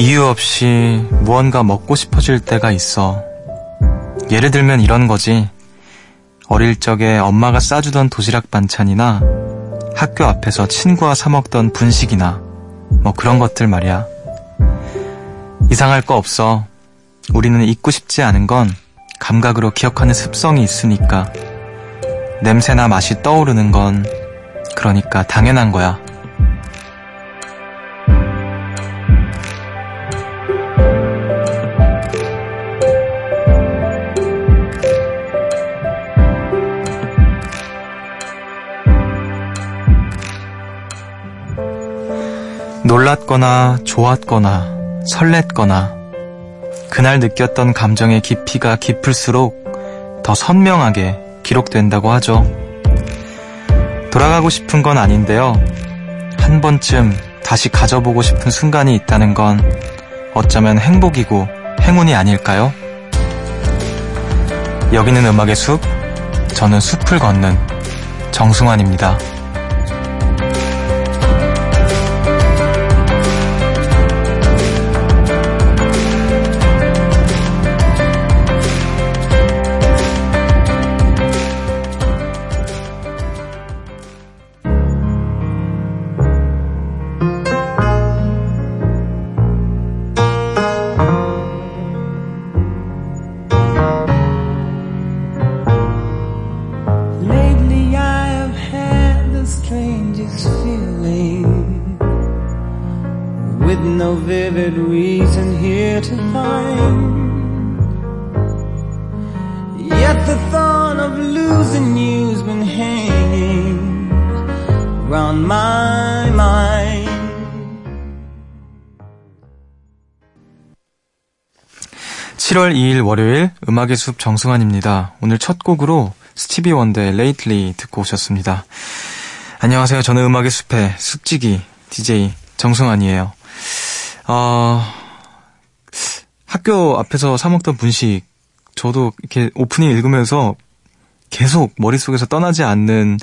이유 없이 무언가 먹고 싶어질 때가 있어. 예를 들면 이런 거지. 어릴 적에 엄마가 싸주던 도시락 반찬이나 학교 앞에서 친구와 사먹던 분식이나 뭐 그런 것들 말이야. 이상할 거 없어. 우리는 잊고 싶지 않은 건 감각으로 기억하는 습성이 있으니까. 냄새나 맛이 떠오르는 건 그러니까 당연한 거야. 놀랐거나 좋았거나 설렜거나 그날 느꼈던 감정의 깊이가 깊을수록 더 선명하게 기록된다고 하죠. 돌아가고 싶은 건 아닌데요. 한 번쯤 다시 가져보고 싶은 순간이 있다는 건 어쩌면 행복이고 행운이 아닐까요? 여기는 음악의 숲, 저는 숲을 걷는 정승환입니다. 7월 2일 월요일 음악의 숲 정승환입니다. 오늘 첫 곡으로 스티비 원더의 Lately 듣고 오셨습니다. 안녕하세요. 저는 음악의 숲의 숲지기 DJ 정승환이에요. 어, 학교 앞에서 사먹던 분식 저도 이렇게 오프닝 읽으면서 계속 머릿속에서 떠나지 않는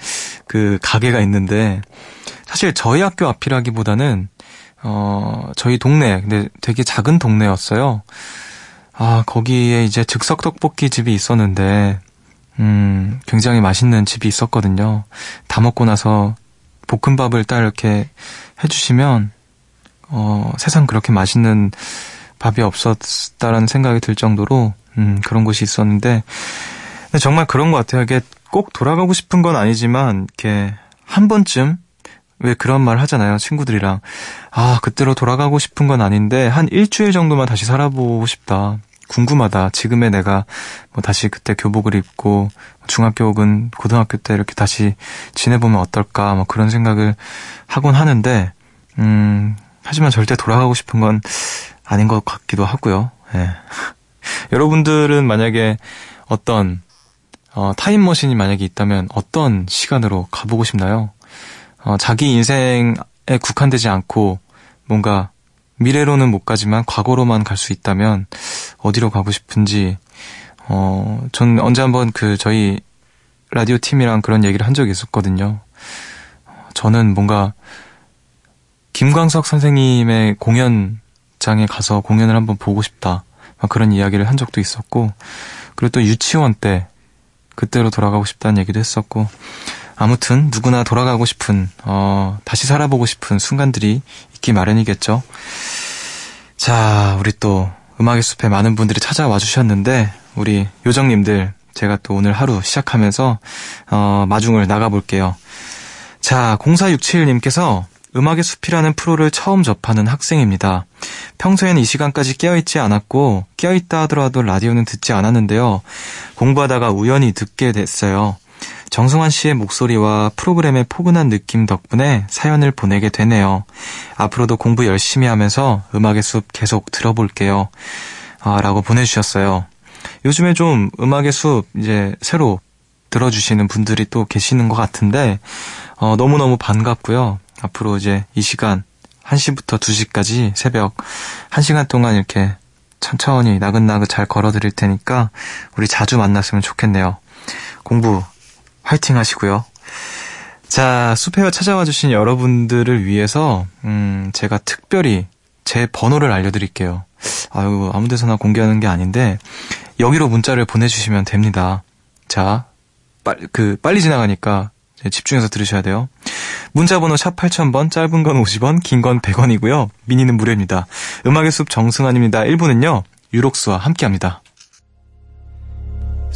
그 가게가 있는데 사실 저희 학교 앞이라기보다는 어, 저희 동네 근데 되게 작은 동네였어요. 아, 거기에 이제 즉석 떡볶이 집이 있었는데, 음, 굉장히 맛있는 집이 있었거든요. 다 먹고 나서 볶음밥을 딱 이렇게 해주시면, 어, 세상 그렇게 맛있는 밥이 없었다라는 생각이 들 정도로, 음, 그런 곳이 있었는데, 정말 그런 것 같아요. 이게 꼭 돌아가고 싶은 건 아니지만, 이렇게 한 번쯤, 왜 그런 말 하잖아요. 친구들이랑. 아, 그때로 돌아가고 싶은 건 아닌데, 한 일주일 정도만 다시 살아보고 싶다. 궁금하다. 지금의 내가 뭐 다시 그때 교복을 입고 중학교 혹은 고등학교 때 이렇게 다시 지내보면 어떨까 뭐 그런 생각을 하곤 하는데 음 하지만 절대 돌아가고 싶은 건 아닌 것 같기도 하고요. 예. 여러분들은 만약에 어떤 어, 타임머신이 만약에 있다면 어떤 시간으로 가보고 싶나요? 어, 자기 인생에 국한되지 않고 뭔가 미래로는 못 가지만 과거로만 갈 수 있다면 어디로 가고 싶은지 어, 전 언제 한번 그 저희 라디오 팀이랑 그런 얘기를 한 적이 있었거든요. 저는 뭔가 김광석 선생님의 공연장에 가서 공연을 한번 보고 싶다. 막 그런 이야기를 한 적도 있었고, 그리고 또 유치원 때 그때로 돌아가고 싶다는 얘기도 했었고, 아무튼 누구나 돌아가고 싶은, 어, 다시 살아보고 싶은 순간들이 있기 마련이겠죠. 자, 우리 또 음악의 숲에 많은 분들이 찾아와 주셨는데, 우리 요정님들, 제가 또 오늘 하루 시작하면서, 어, 마중을 나가볼게요. 자, 0467님께서 음악의 숲이라는 프로를 처음 접하는 학생입니다. 평소에는 이 시간까지 깨어있지 않았고, 깨어있다 하더라도 라디오는 듣지 않았는데요. 공부하다가 우연히 듣게 됐어요. 정승환 씨의 목소리와 프로그램의 포근한 느낌 덕분에 사연을 보내게 되네요. 앞으로도 공부 열심히 하면서 음악의 숲 계속 들어볼게요. 아, 라고 보내주셨어요. 요즘에 좀 음악의 숲 이제 새로 들어주시는 분들이 또 계시는 것 같은데, 어, 너무너무 반갑고요. 앞으로 이제 이 시간 1시부터 2시까지 새벽 1시간 동안 이렇게 천천히 나긋나긋 잘 걸어 드릴 테니까 우리 자주 만났으면 좋겠네요. 공부 화이팅 하시고요. 자, 숲에 찾아와 주신 여러분들을 위해서 음, 제가 특별히 제 번호를 알려드릴게요. 아유, 아무 데서나 공개하는 게 아닌데, 여기로 문자를 보내주시면 됩니다. 자, 빨, 그, 빨리 지나가니까 집중해서 들으셔야 돼요. 문자번호 샵 8000번, 짧은 건 50원, 긴 건 100원이고요. 미니는 무료입니다. 음악의 숲 정승환입니다. 1부는요, 유록스와 함께 합니다.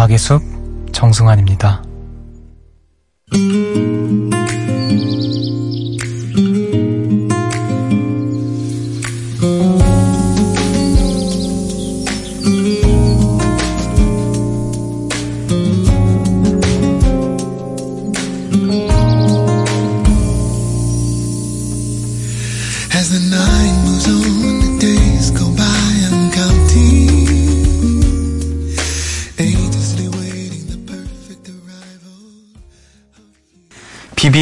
음악의 숲 정승환입니다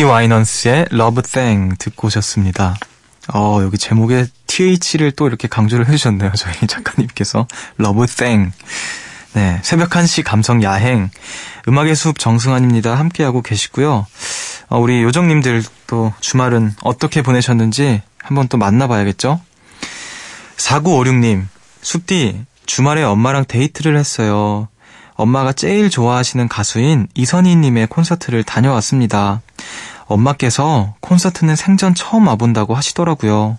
와이넌스의 Love Thing 듣고 오셨습니다. 어, 여기 제목에 TH를 또 이렇게 강조를 해주셨네요. 저희 작가님께서. Love Thing. 네. 새벽 1시 감성 야행. 음악의 숲 정승환입니다. 함께하고 계시고요. 어, 우리 요정님들 또 주말은 어떻게 보내셨는지 한번 또 만나봐야겠죠? 4956님, 숲디, 주말에 엄마랑 데이트를 했어요. 엄마가 제일 좋아하시는 가수인 이선희님의 콘서트를 다녀왔습니다. 엄마께서 콘서트는 생전 처음 와본다고 하시더라고요.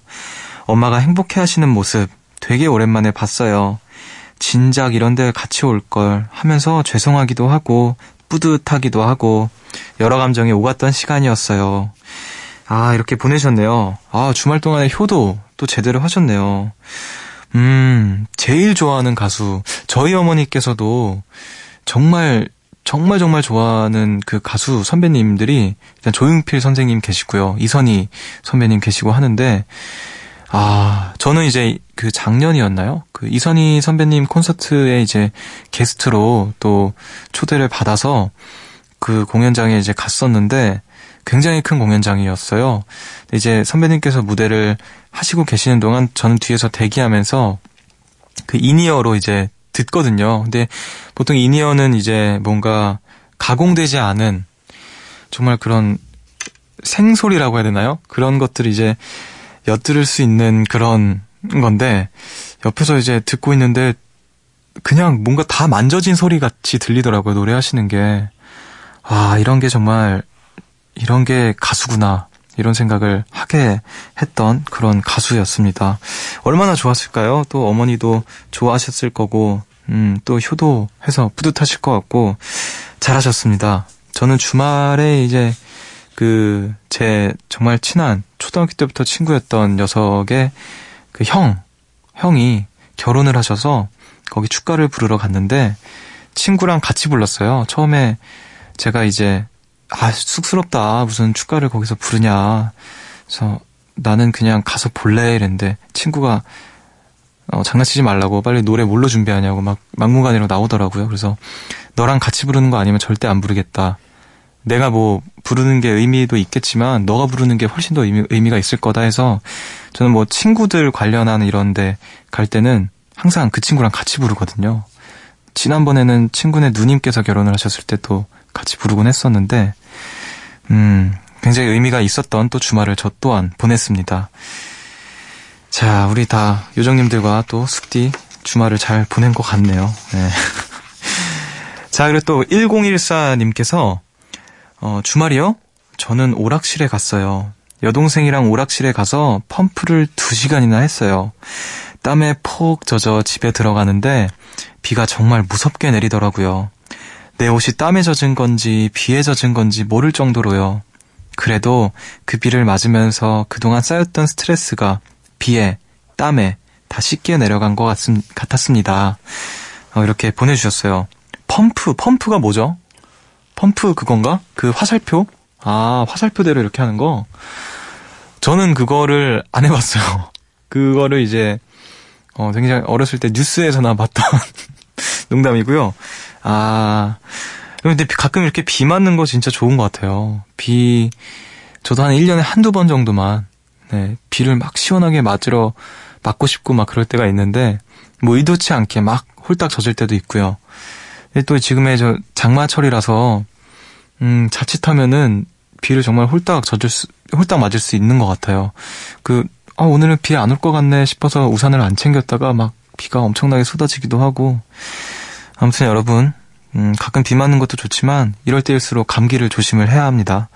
엄마가 행복해 하시는 모습 되게 오랜만에 봤어요. 진작 이런 데 같이 올 걸 하면서 죄송하기도 하고 뿌듯하기도 하고 여러 감정이 오갔던 시간이었어요. 아, 이렇게 보내셨네요. 아, 주말 동안에 효도 또 제대로 하셨네요. 음, 제일 좋아하는 가수. 저희 어머니께서도 정말 정말 정말 좋아하는 그 가수 선배님들이 일단 조용필 선생님 계시고요. 이선희 선배님 계시고 하는데 아, 저는 이제 그 작년이었나요? 그 이선희 선배님 콘서트에 이제 게스트로 또 초대를 받아서 그 공연장에 이제 갔었는데 굉장히 큰 공연장이었어요. 이제 선배님께서 무대를 하시고 계시는 동안 저는 뒤에서 대기하면서 그 in-ear로 이제 듣거든요. 근데 보통 이니어는 이제 뭔가 가공되지 않은 정말 그런 생소리라고 해야 되나요? 그런 것들을 이제 엿들을 수 있는 그런 건데 옆에서 이제 듣고 있는데 그냥 뭔가 다 만져진 소리 같이 들리더라고요. 노래하시는 게. 아, 이런 게 정말 이런 게 가수구나. 이런 생각을 하게 했던 그런 가수였습니다. 얼마나 좋았을까요? 또 어머니도 좋아하셨을 거고, 음, 또 효도해서 뿌듯하실 것 같고, 잘하셨습니다. 저는 주말에 이제 그, 제 정말 친한 초등학교 때부터 친구였던 녀석의 그 형, 형이 결혼을 하셔서 거기 축가를 부르러 갔는데 친구랑 같이 불렀어요. 처음에 제가 이제 아, 쑥스럽다. 무슨 축가를 거기서 부르냐. 그래서 나는 그냥 가서 볼래. 이랬는데 친구가 어, 장난치지 말라고 빨리 노래 뭘로 준비하냐고 막 막무가내로 나오더라고요. 그래서 너랑 같이 부르는 거 아니면 절대 안 부르겠다. 내가 뭐 부르는 게 의미도 있겠지만 너가 부르는 게 훨씬 더 의미, 의미가 있을 거다 해서 저는 뭐 친구들 관련한 이런데 갈 때는 항상 그 친구랑 같이 부르거든요. 지난번에는 친구네 누님께서 결혼을 하셨을 때도 같이 부르곤 했었는데, 음, 굉장히 의미가 있었던 또 주말을 저 또한 보냈습니다. 자, 우리 다 요정님들과 또 숙디 주말을 잘 보낸 것 같네요. 네. 자, 그리고 또 1014님께서, 어, 주말이요? 저는 오락실에 갔어요. 여동생이랑 오락실에 가서 펌프를 2시간이나 했어요. 땀에 폭 젖어 집에 들어가는데 비가 정말 무섭게 내리더라고요. 내 옷이 땀에 젖은 건지 비에 젖은 건지 모를 정도로요. 그래도 그 비를 맞으면서 그동안 쌓였던 스트레스가 비에, 땀에 다 씻겨 내려간 것 같, 같았습니다. 어, 이렇게 보내주셨어요. 펌프, 펌프가 뭐죠? 펌프 그건가? 그 화살표? 아, 화살표대로 이렇게 하는 거? 저는 그거를 안 해봤어요. 그거를 이제, 어, 굉장히 어렸을 때 뉴스에서나 봤던 농담이고요. 아, 근데 가끔 이렇게 비 맞는 거 진짜 좋은 것 같아요. 비, 저도 한 1년에 한두 번 정도만, 네, 비를 막 시원하게 맞으러, 맞고 싶고 막 그럴 때가 있는데, 뭐 의도치 않게 막 홀딱 젖을 때도 있고요. 또 지금의 저 장마철이라서, 음, 자칫하면은 비를 정말 홀딱 젖을 수, 홀딱 맞을 수 있는 것 같아요. 그, 아, 오늘은 비 안 올 것 같네 싶어서 우산을 안 챙겼다가 막 비가 엄청나게 쏟아지기도 하고, 아무튼 여러분, 음, 가끔 비 맞는 것도 좋지만 이럴 때일수록 감기를 조심을 해야 합니다.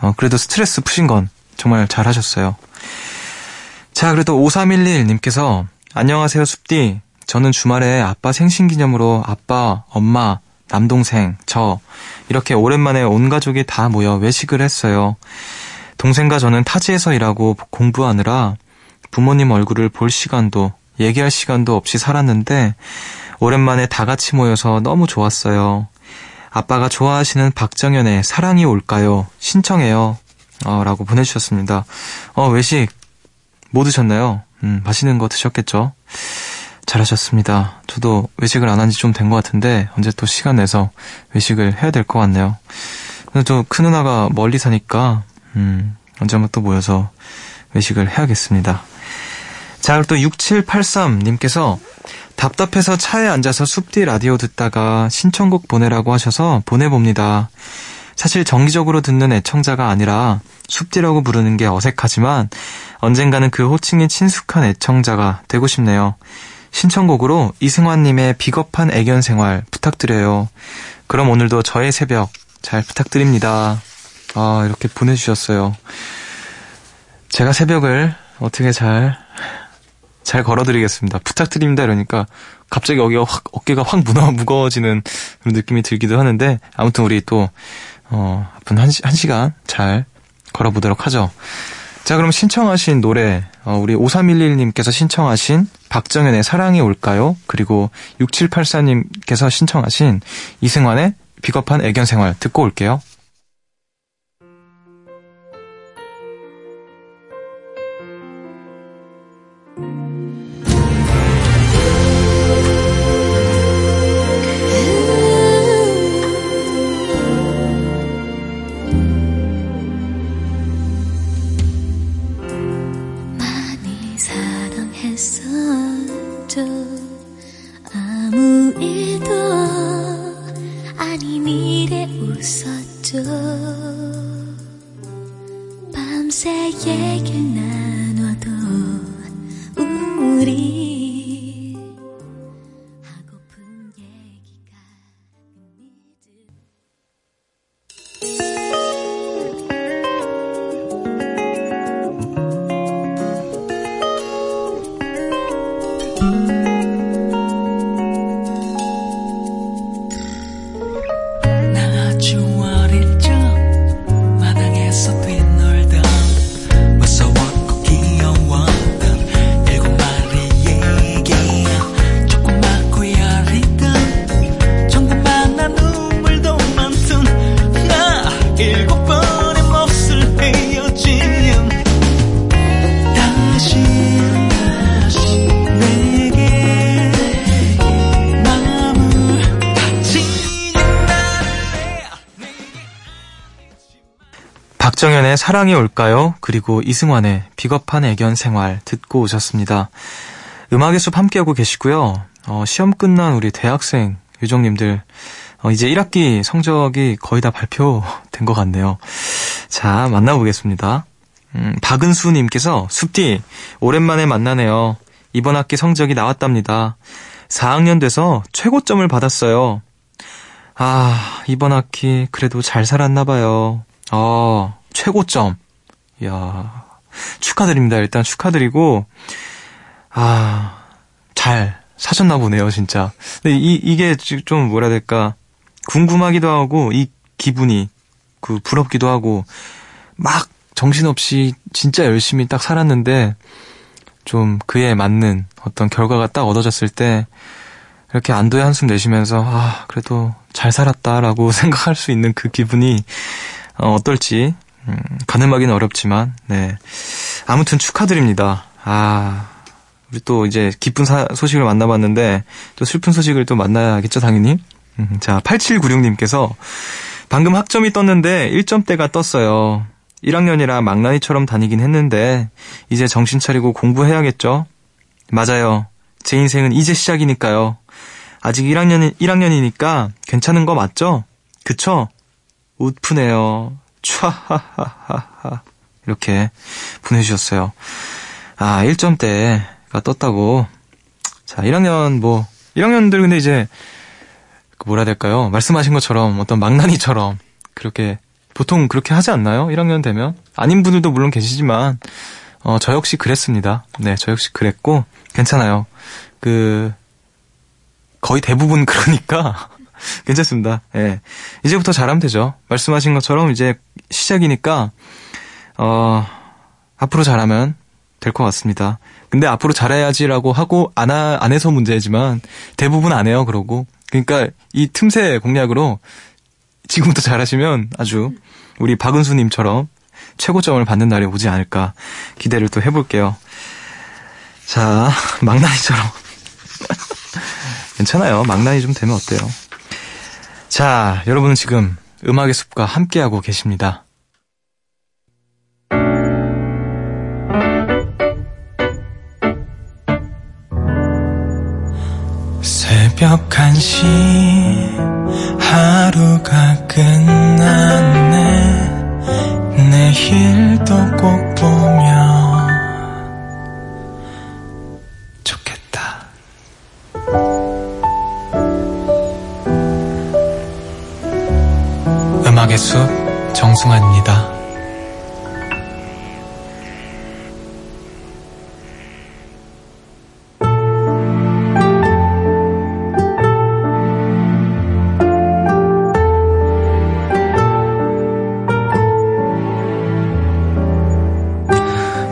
어, 그래도 스트레스 푸신 건 정말 잘 하셨어요. 자, 그래도 5311님께서 안녕하세요, 숲디. 저는 주말에 아빠 생신 기념으로 아빠, 엄마, 남동생, 저 이렇게 오랜만에 온 가족이 다 모여 외식을 했어요. 동생과 저는 타지에서 일하고 공부하느라 부모님 얼굴을 볼 시간도 얘기할 시간도 없이 살았는데 오랜만에 다 같이 모여서 너무 좋았어요. 아빠가 좋아하시는 박정현의 사랑이 올까요? 신청해요. 어, 라고 보내주셨습니다. 어, 외식 뭐 드셨나요? 음, 맛있는 거 드셨겠죠? 잘하셨습니다. 저도 외식을 안 한 지 좀 된 것 같은데 언제 또 시간 내서 외식을 해야 될 것 같네요. 근데 또 큰 누나가 멀리 사니까 음, 언제 한번 또 모여서 외식을 해야겠습니다. 자, 그리고 또 6783님께서 답답해서 차에 앉아서 숲 뒤 라디오 듣다가 신청곡 보내라고 하셔서 보내봅니다. 사실 정기적으로 듣는 애청자가 아니라 숲뒤라고 부르는 게 어색하지만 언젠가는 그 호칭이 친숙한 애청자가 되고 싶네요. 신청곡으로 이승환님의 비겁한 애견 생활 부탁드려요. 그럼 오늘도 저의 새벽 잘 부탁드립니다. 아, 이렇게 보내주셨어요. 제가 새벽을 어떻게 잘, 잘 걸어드리겠습니다. 부탁드립니다. 이러니까 갑자기 어깨가 확, 어깨가 확 무거워지는 그런 느낌이 들기도 하는데 아무튼 우리 또, 어, 앞은 한, 시, 한 시간 잘 걸어보도록 하죠. 자, 그럼 신청하신 노래, 어, 우리 5311님께서 신청하신 박정현의 사랑이 올까요? 그리고 6784님께서 신청하신 이승환의 비겁한 애견 생활 듣고 올게요. 박 사랑이 올까요? 그리고 이승환의 비겁한 애견 생활 듣고 오셨습니다. 음악의 숲 함께하고 계시고요. 어, 시험 끝난 우리 대학생 유정님들 어, 이제 1학기 성적이 거의 다 발표된 것 같네요. 자, 만나보겠습니다. 음, 박은수님께서 숲디 오랜만에 만나네요. 이번 학기 성적이 나왔답니다. 4학년 돼서 최고점을 받았어요. 아, 이번 학기 그래도 잘 살았나 봐요. 어, 최고점. 이야, 축하드립니다. 일단 축하드리고, 아, 잘 사셨나 보네요, 진짜. 근데 이, 이게 좀 뭐라 해야 될까. 궁금하기도 하고, 이 기분이, 그, 부럽기도 하고, 막 정신없이 진짜 열심히 딱 살았는데, 좀 그에 맞는 어떤 결과가 딱 얻어졌을 때, 이렇게 안도의 한숨 내쉬면서, 아, 그래도 잘 살았다라고 생각할 수 있는 그 기분이, 어, 어떨지 음, 가늠하기는 어렵지만 네 아무튼 축하드립니다. 아 우리 또 이제 기쁜 사, 소식을 만나봤는데 또 슬픈 소식을 또 만나야겠죠, 당연히. 음, 자, 8796님께서 방금 학점이 떴는데 1점대가 떴어요. 1학년이라 망나니처럼 다니긴 했는데 이제 정신 차리고 공부해야겠죠? 맞아요. 제 인생은 이제 시작이니까요. 아직 1학년, 1학년이니까 괜찮은 거 맞죠? 그쵸? 웃프네요. 촤하하하하. 이렇게 보내주셨어요. 아, 1점대가 떴다고. 자, 1학년 뭐, 1학년들 근데 이제, 그 뭐라 해야 될까요? 말씀하신 것처럼 어떤 망나니처럼 그렇게, 보통 그렇게 하지 않나요? 1학년 되면? 아닌 분들도 물론 계시지만, 어, 저 역시 그랬습니다. 네, 저 역시 그랬고, 괜찮아요. 그, 거의 대부분 그러니까, 괜찮습니다. 예. 이제부터 잘하면 되죠. 말씀하신 것처럼 이제 시작이니까, 어, 앞으로 잘하면 될 것 같습니다. 근데 앞으로 잘해야지라고 하고 안, 하, 안 해서 문제지만 대부분 안 해요, 그러고. 그러니까 이 틈새 공략으로 지금부터 잘하시면 아주 우리 박은수님처럼 최고점을 받는 날이 오지 않을까 기대를 또 해볼게요. 자, 망나니처럼. 괜찮아요. 망나니 좀 되면 어때요? 자, 여러분은 지금 음악의 숲과 함께하고 계십니다. 새벽 1시 하루가 끝났네 내일도 꼭 보면 정승환입니다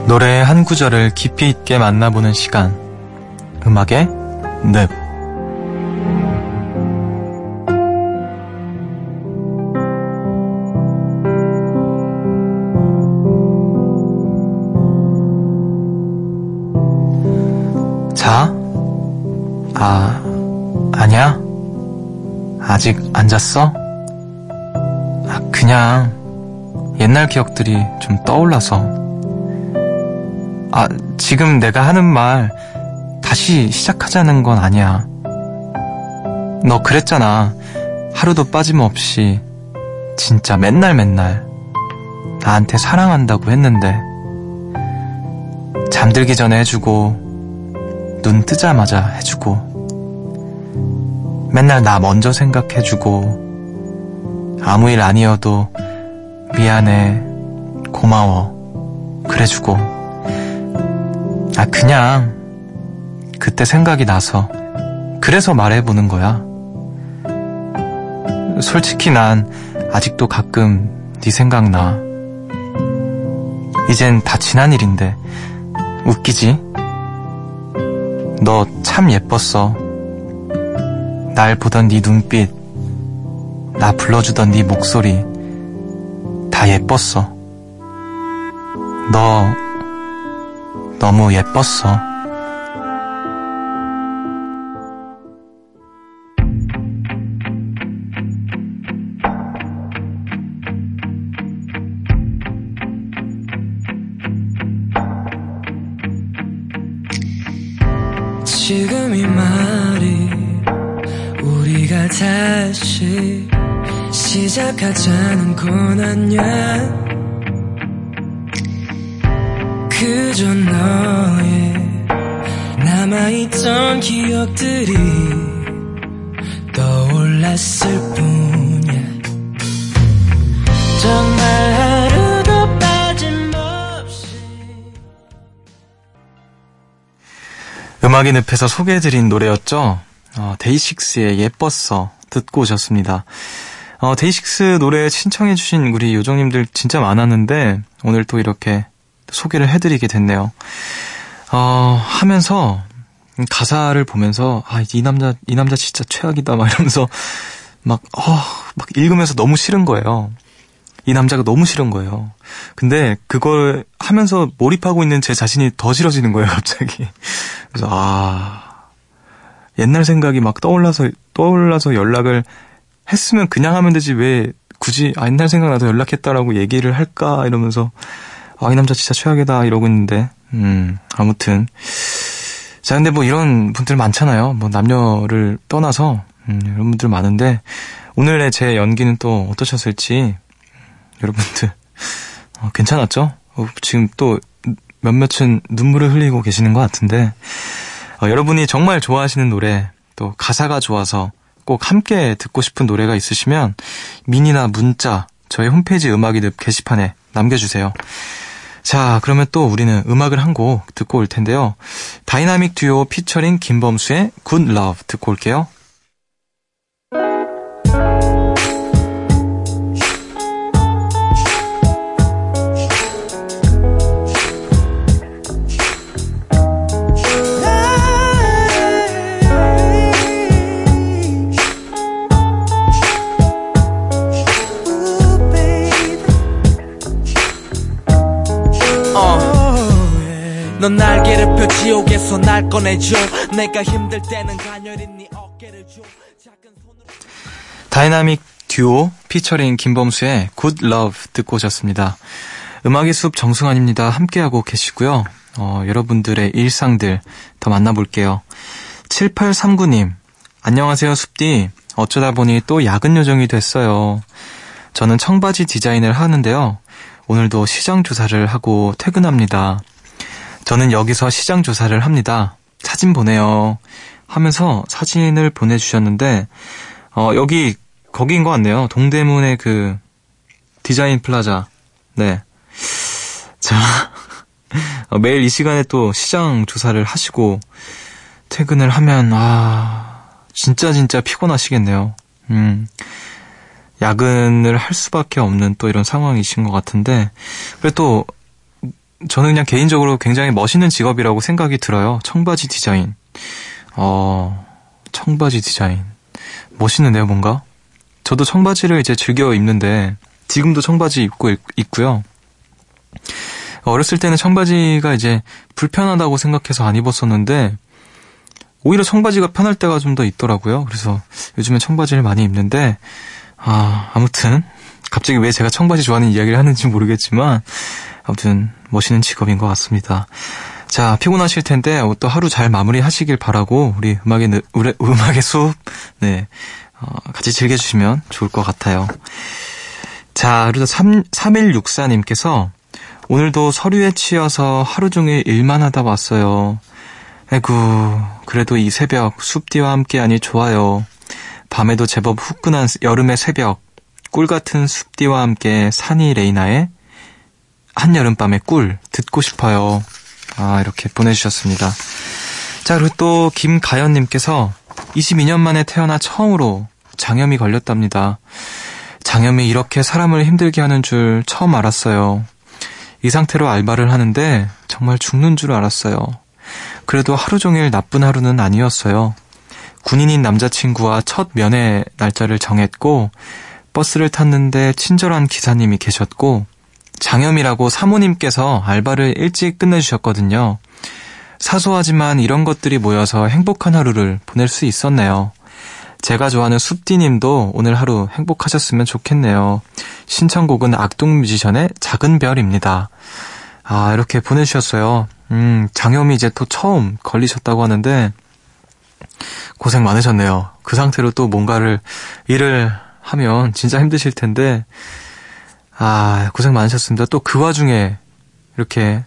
노래의 한 구절을 깊이 있게 만나보는 시간. 음악의 늪. 아직 안 잤어? 아, 그냥 옛날 기억들이 좀 떠올라서. 아, 지금 내가 하는 말 다시 시작하자는 건 아니야. 너 그랬잖아. 하루도 빠짐없이 진짜 맨날 맨날 나한테 사랑한다고 했는데 잠들기 전에 해주고 눈 뜨자마자 해주고 맨날 나 먼저 생각해주고 아무 일 아니어도 미안해 고마워 그래주고 아, 그냥, 그때 생각이 나서, 그래서 말해보는 거야. 솔직히 난, 아직도 가끔 네 생각나. 이젠 다 지난 일인데, 웃기지? 너 참 예뻤어. 날 보던 네 눈빛, 나 불러주던 네 목소리, 다 예뻤어. 너, 너무 예뻤어. 지금 이 말이 우리가 다시 시작하자는 건 아니야 그저 너의 남아있던 기억들이 떠올랐을 뿐이야. 정말 하루도 빠짐없이. 음악의 늪에서 소개해드린 노래였죠. 어, 데이식스의 예뻤어 듣고 오셨습니다. 어, 데이식스 노래 신청해주신 우리 요정님들 진짜 많았는데 오늘 또 이렇게 소개를 해드리게 됐네요. 어, 하면서 가사를 보면서 아, 이 남자 이 남자 진짜 최악이다 막 이러면서 막 어, 막 읽으면서 너무 싫은 거예요. 이 남자가 너무 싫은 거예요. 근데 그걸 하면서 몰입하고 있는 제 자신이 더 싫어지는 거예요, 갑자기. 그래서 아 옛날 생각이 막 떠올라서 떠올라서 연락을 했으면 그냥 하면 되지 왜 굳이 아 옛날 생각나서 연락했다라고 얘기를 할까 이러면서 아 이 남자 진짜 최악이다 이러고 있는데 음 아무튼. 자 근데 뭐 이런 분들 많잖아요. 뭐 남녀를 떠나서 음, 이런 분들 많은데 오늘의 제 연기는 또 어떠셨을지 여러분들 어, 괜찮았죠? 어, 지금 또 몇몇은 눈물을 흘리고 계시는 것 같은데 어, 여러분이 정말 좋아하시는 노래 또 가사가 좋아서 꼭 함께 듣고 싶은 노래가 있으시면 미니나 문자 저희 홈페이지 음악의 늪 게시판에 남겨주세요. 자, 그러면 또 우리는 음악을 한 곡 듣고 올 텐데요. 다이나믹 듀오 피처링 김범수의 Good Love 듣고 올게요. 날 꺼내줘 내가 힘들 때는 가녀린 네 어깨를 줘 작은 손으로 다이나믹 듀오 피처링 김범수의 Good Love 듣고 오셨습니다. 음악의 숲 정승환입니다. 함께하고 계시고요. 어, 여러분들의 일상들 더 만나볼게요. 7839님, 안녕하세요, 숲디. 어쩌다 보니 또 야근 요정이 됐어요. 저는 청바지 디자인을 하는데요. 오늘도 시장 조사를 하고 퇴근합니다. 저는 여기서 시장 조사를 합니다. 사진 보내요. 하면서 사진을 보내주셨는데, 어, 여기, 거기인 것 같네요. 동대문의 그, 디자인 플라자. 네. 자, 어, 매일 이 시간에 또 시장 조사를 하시고, 퇴근을 하면, 아, 진짜 진짜 피곤하시겠네요. 음, 야근을 할 수밖에 없는 또 이런 상황이신 것 같은데, 그래도 저는 그냥 개인적으로 굉장히 멋있는 직업이라고 생각이 들어요. 청바지 디자인. 어, 청바지 디자인. 멋있는데요, 뭔가? 저도 청바지를 이제 즐겨 입는데, 지금도 청바지 입고 있, 있고요. 어렸을 때는 청바지가 이제 불편하다고 생각해서 안 입었었는데, 오히려 청바지가 편할 때가 좀 더 있더라고요. 그래서 요즘엔 청바지를 많이 입는데, 아, 아무튼, 갑자기 왜 제가 청바지 좋아하는 이야기를 하는지 모르겠지만, 아무튼, 멋있는 직업인 것 같습니다. 자, 피곤하실 텐데, 어, 또 하루 잘 마무리 하시길 바라고, 우리 음악의, 느- 우리 음악의 숲, 네, 어, 같이 즐겨주시면 좋을 것 같아요. 자, 그리고 3, 3164님께서, 오늘도 서류에 치여서 하루 종일 일만 하다 왔어요. 아이고, 그래도 이 새벽 숲디와 함께하니 좋아요. 밤에도 제법 후끈한 여름의 새벽, 꿀 같은 숲디와 함께 산이 레이나의 한여름밤의 꿀 듣고 싶어요. 아, 이렇게 보내주셨습니다. 자, 그리고 또 김가연님께서 22년 만에 태어나 처음으로 장염이 걸렸답니다. 장염이 이렇게 사람을 힘들게 하는 줄 처음 알았어요. 이 상태로 알바를 하는데 정말 죽는 줄 알았어요. 그래도 하루 종일 나쁜 하루는 아니었어요. 군인인 남자친구와 첫 면회 날짜를 정했고, 버스를 탔는데 친절한 기사님이 계셨고, 장염이라고 사모님께서 알바를 일찍 끝내주셨거든요. 사소하지만 이런 것들이 모여서 행복한 하루를 보낼 수 있었네요. 제가 좋아하는 숲디님도 오늘 하루 행복하셨으면 좋겠네요. 신청곡은 악동 뮤지션의 작은 별입니다. 아, 이렇게 보내주셨어요. 음, 장염이 이제 또 처음 걸리셨다고 하는데, 고생 많으셨네요. 그 상태로 또 뭔가를 일을 하면 진짜 힘드실 텐데, 아, 고생 많으셨습니다. 또 그 와중에 이렇게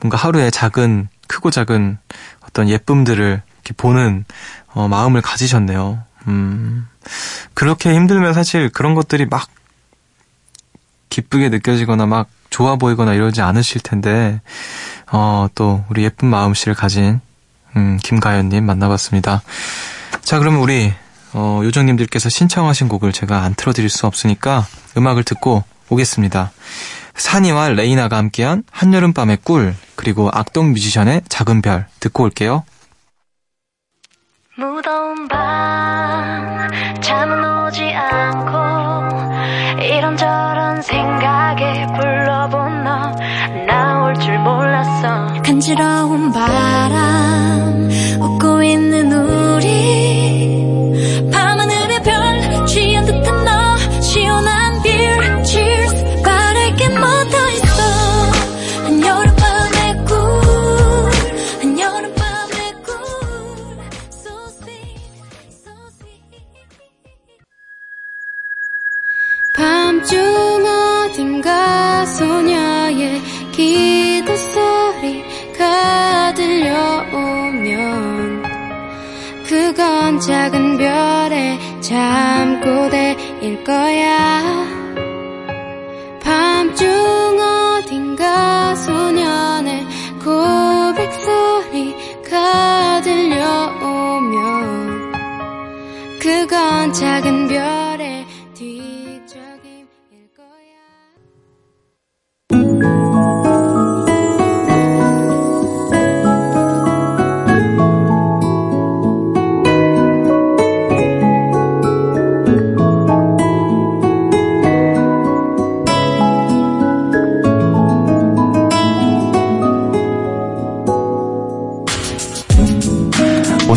뭔가 하루에 작은, 크고 작은 어떤 예쁨들을 이렇게 보는 어, 마음을 가지셨네요. 음, 그렇게 힘들면 사실 그런 것들이 막 기쁘게 느껴지거나 막 좋아 보이거나 이러지 않으실 텐데, 어, 또 우리 예쁜 마음씨를 가진 음, 김가연님 만나봤습니다. 자, 그러면 우리 어, 요정님들께서 신청하신 곡을 제가 안 틀어드릴 수 없으니까 음악을 듣고 오겠습니다. 산이와 레이나가 함께한 한여름밤의 꿀 그리고 악동 뮤지션의 작은 별 듣고 올게요. 무더운 밤 잠은 오지 않고 이런저런 생각에 불러본 너 나올 줄 몰랐어 간지러운 바람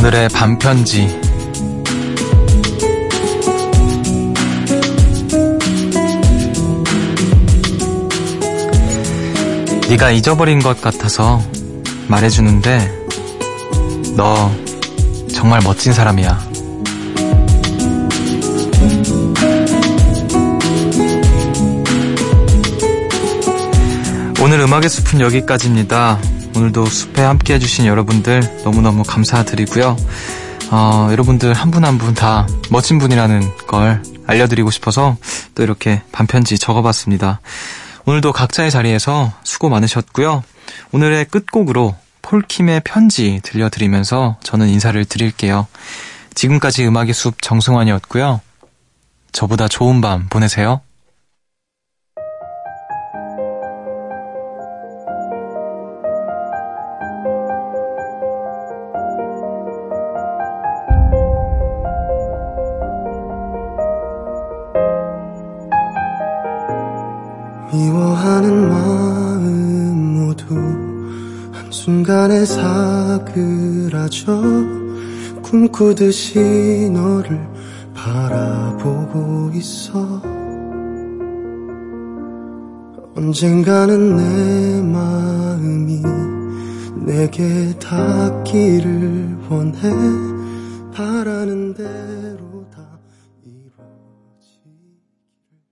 오늘의 반편지. 네가 잊어버린 것 같아서 말해주는데 너 정말 멋진 사람이야. 오늘 음악의 숲은 여기까지입니다. 오늘도 숲에 함께 해주신 여러분들 너무너무 감사드리고요. 어, 여러분들 한 분 한 분 다 멋진 분이라는 걸 알려드리고 싶어서 또 이렇게 반편지 적어봤습니다. 오늘도 각자의 자리에서 수고 많으셨고요. 오늘의 끝곡으로 폴킴의 편지 들려드리면서 저는 인사를 드릴게요. 지금까지 음악의 숲 정승환이었고요. 저보다 좋은 밤 보내세요. 사그라져 꿈꾸듯이 너를 바라보고 있어. 언젠가는 내 마음이 내게 닿기를 원해 바라는 대로 다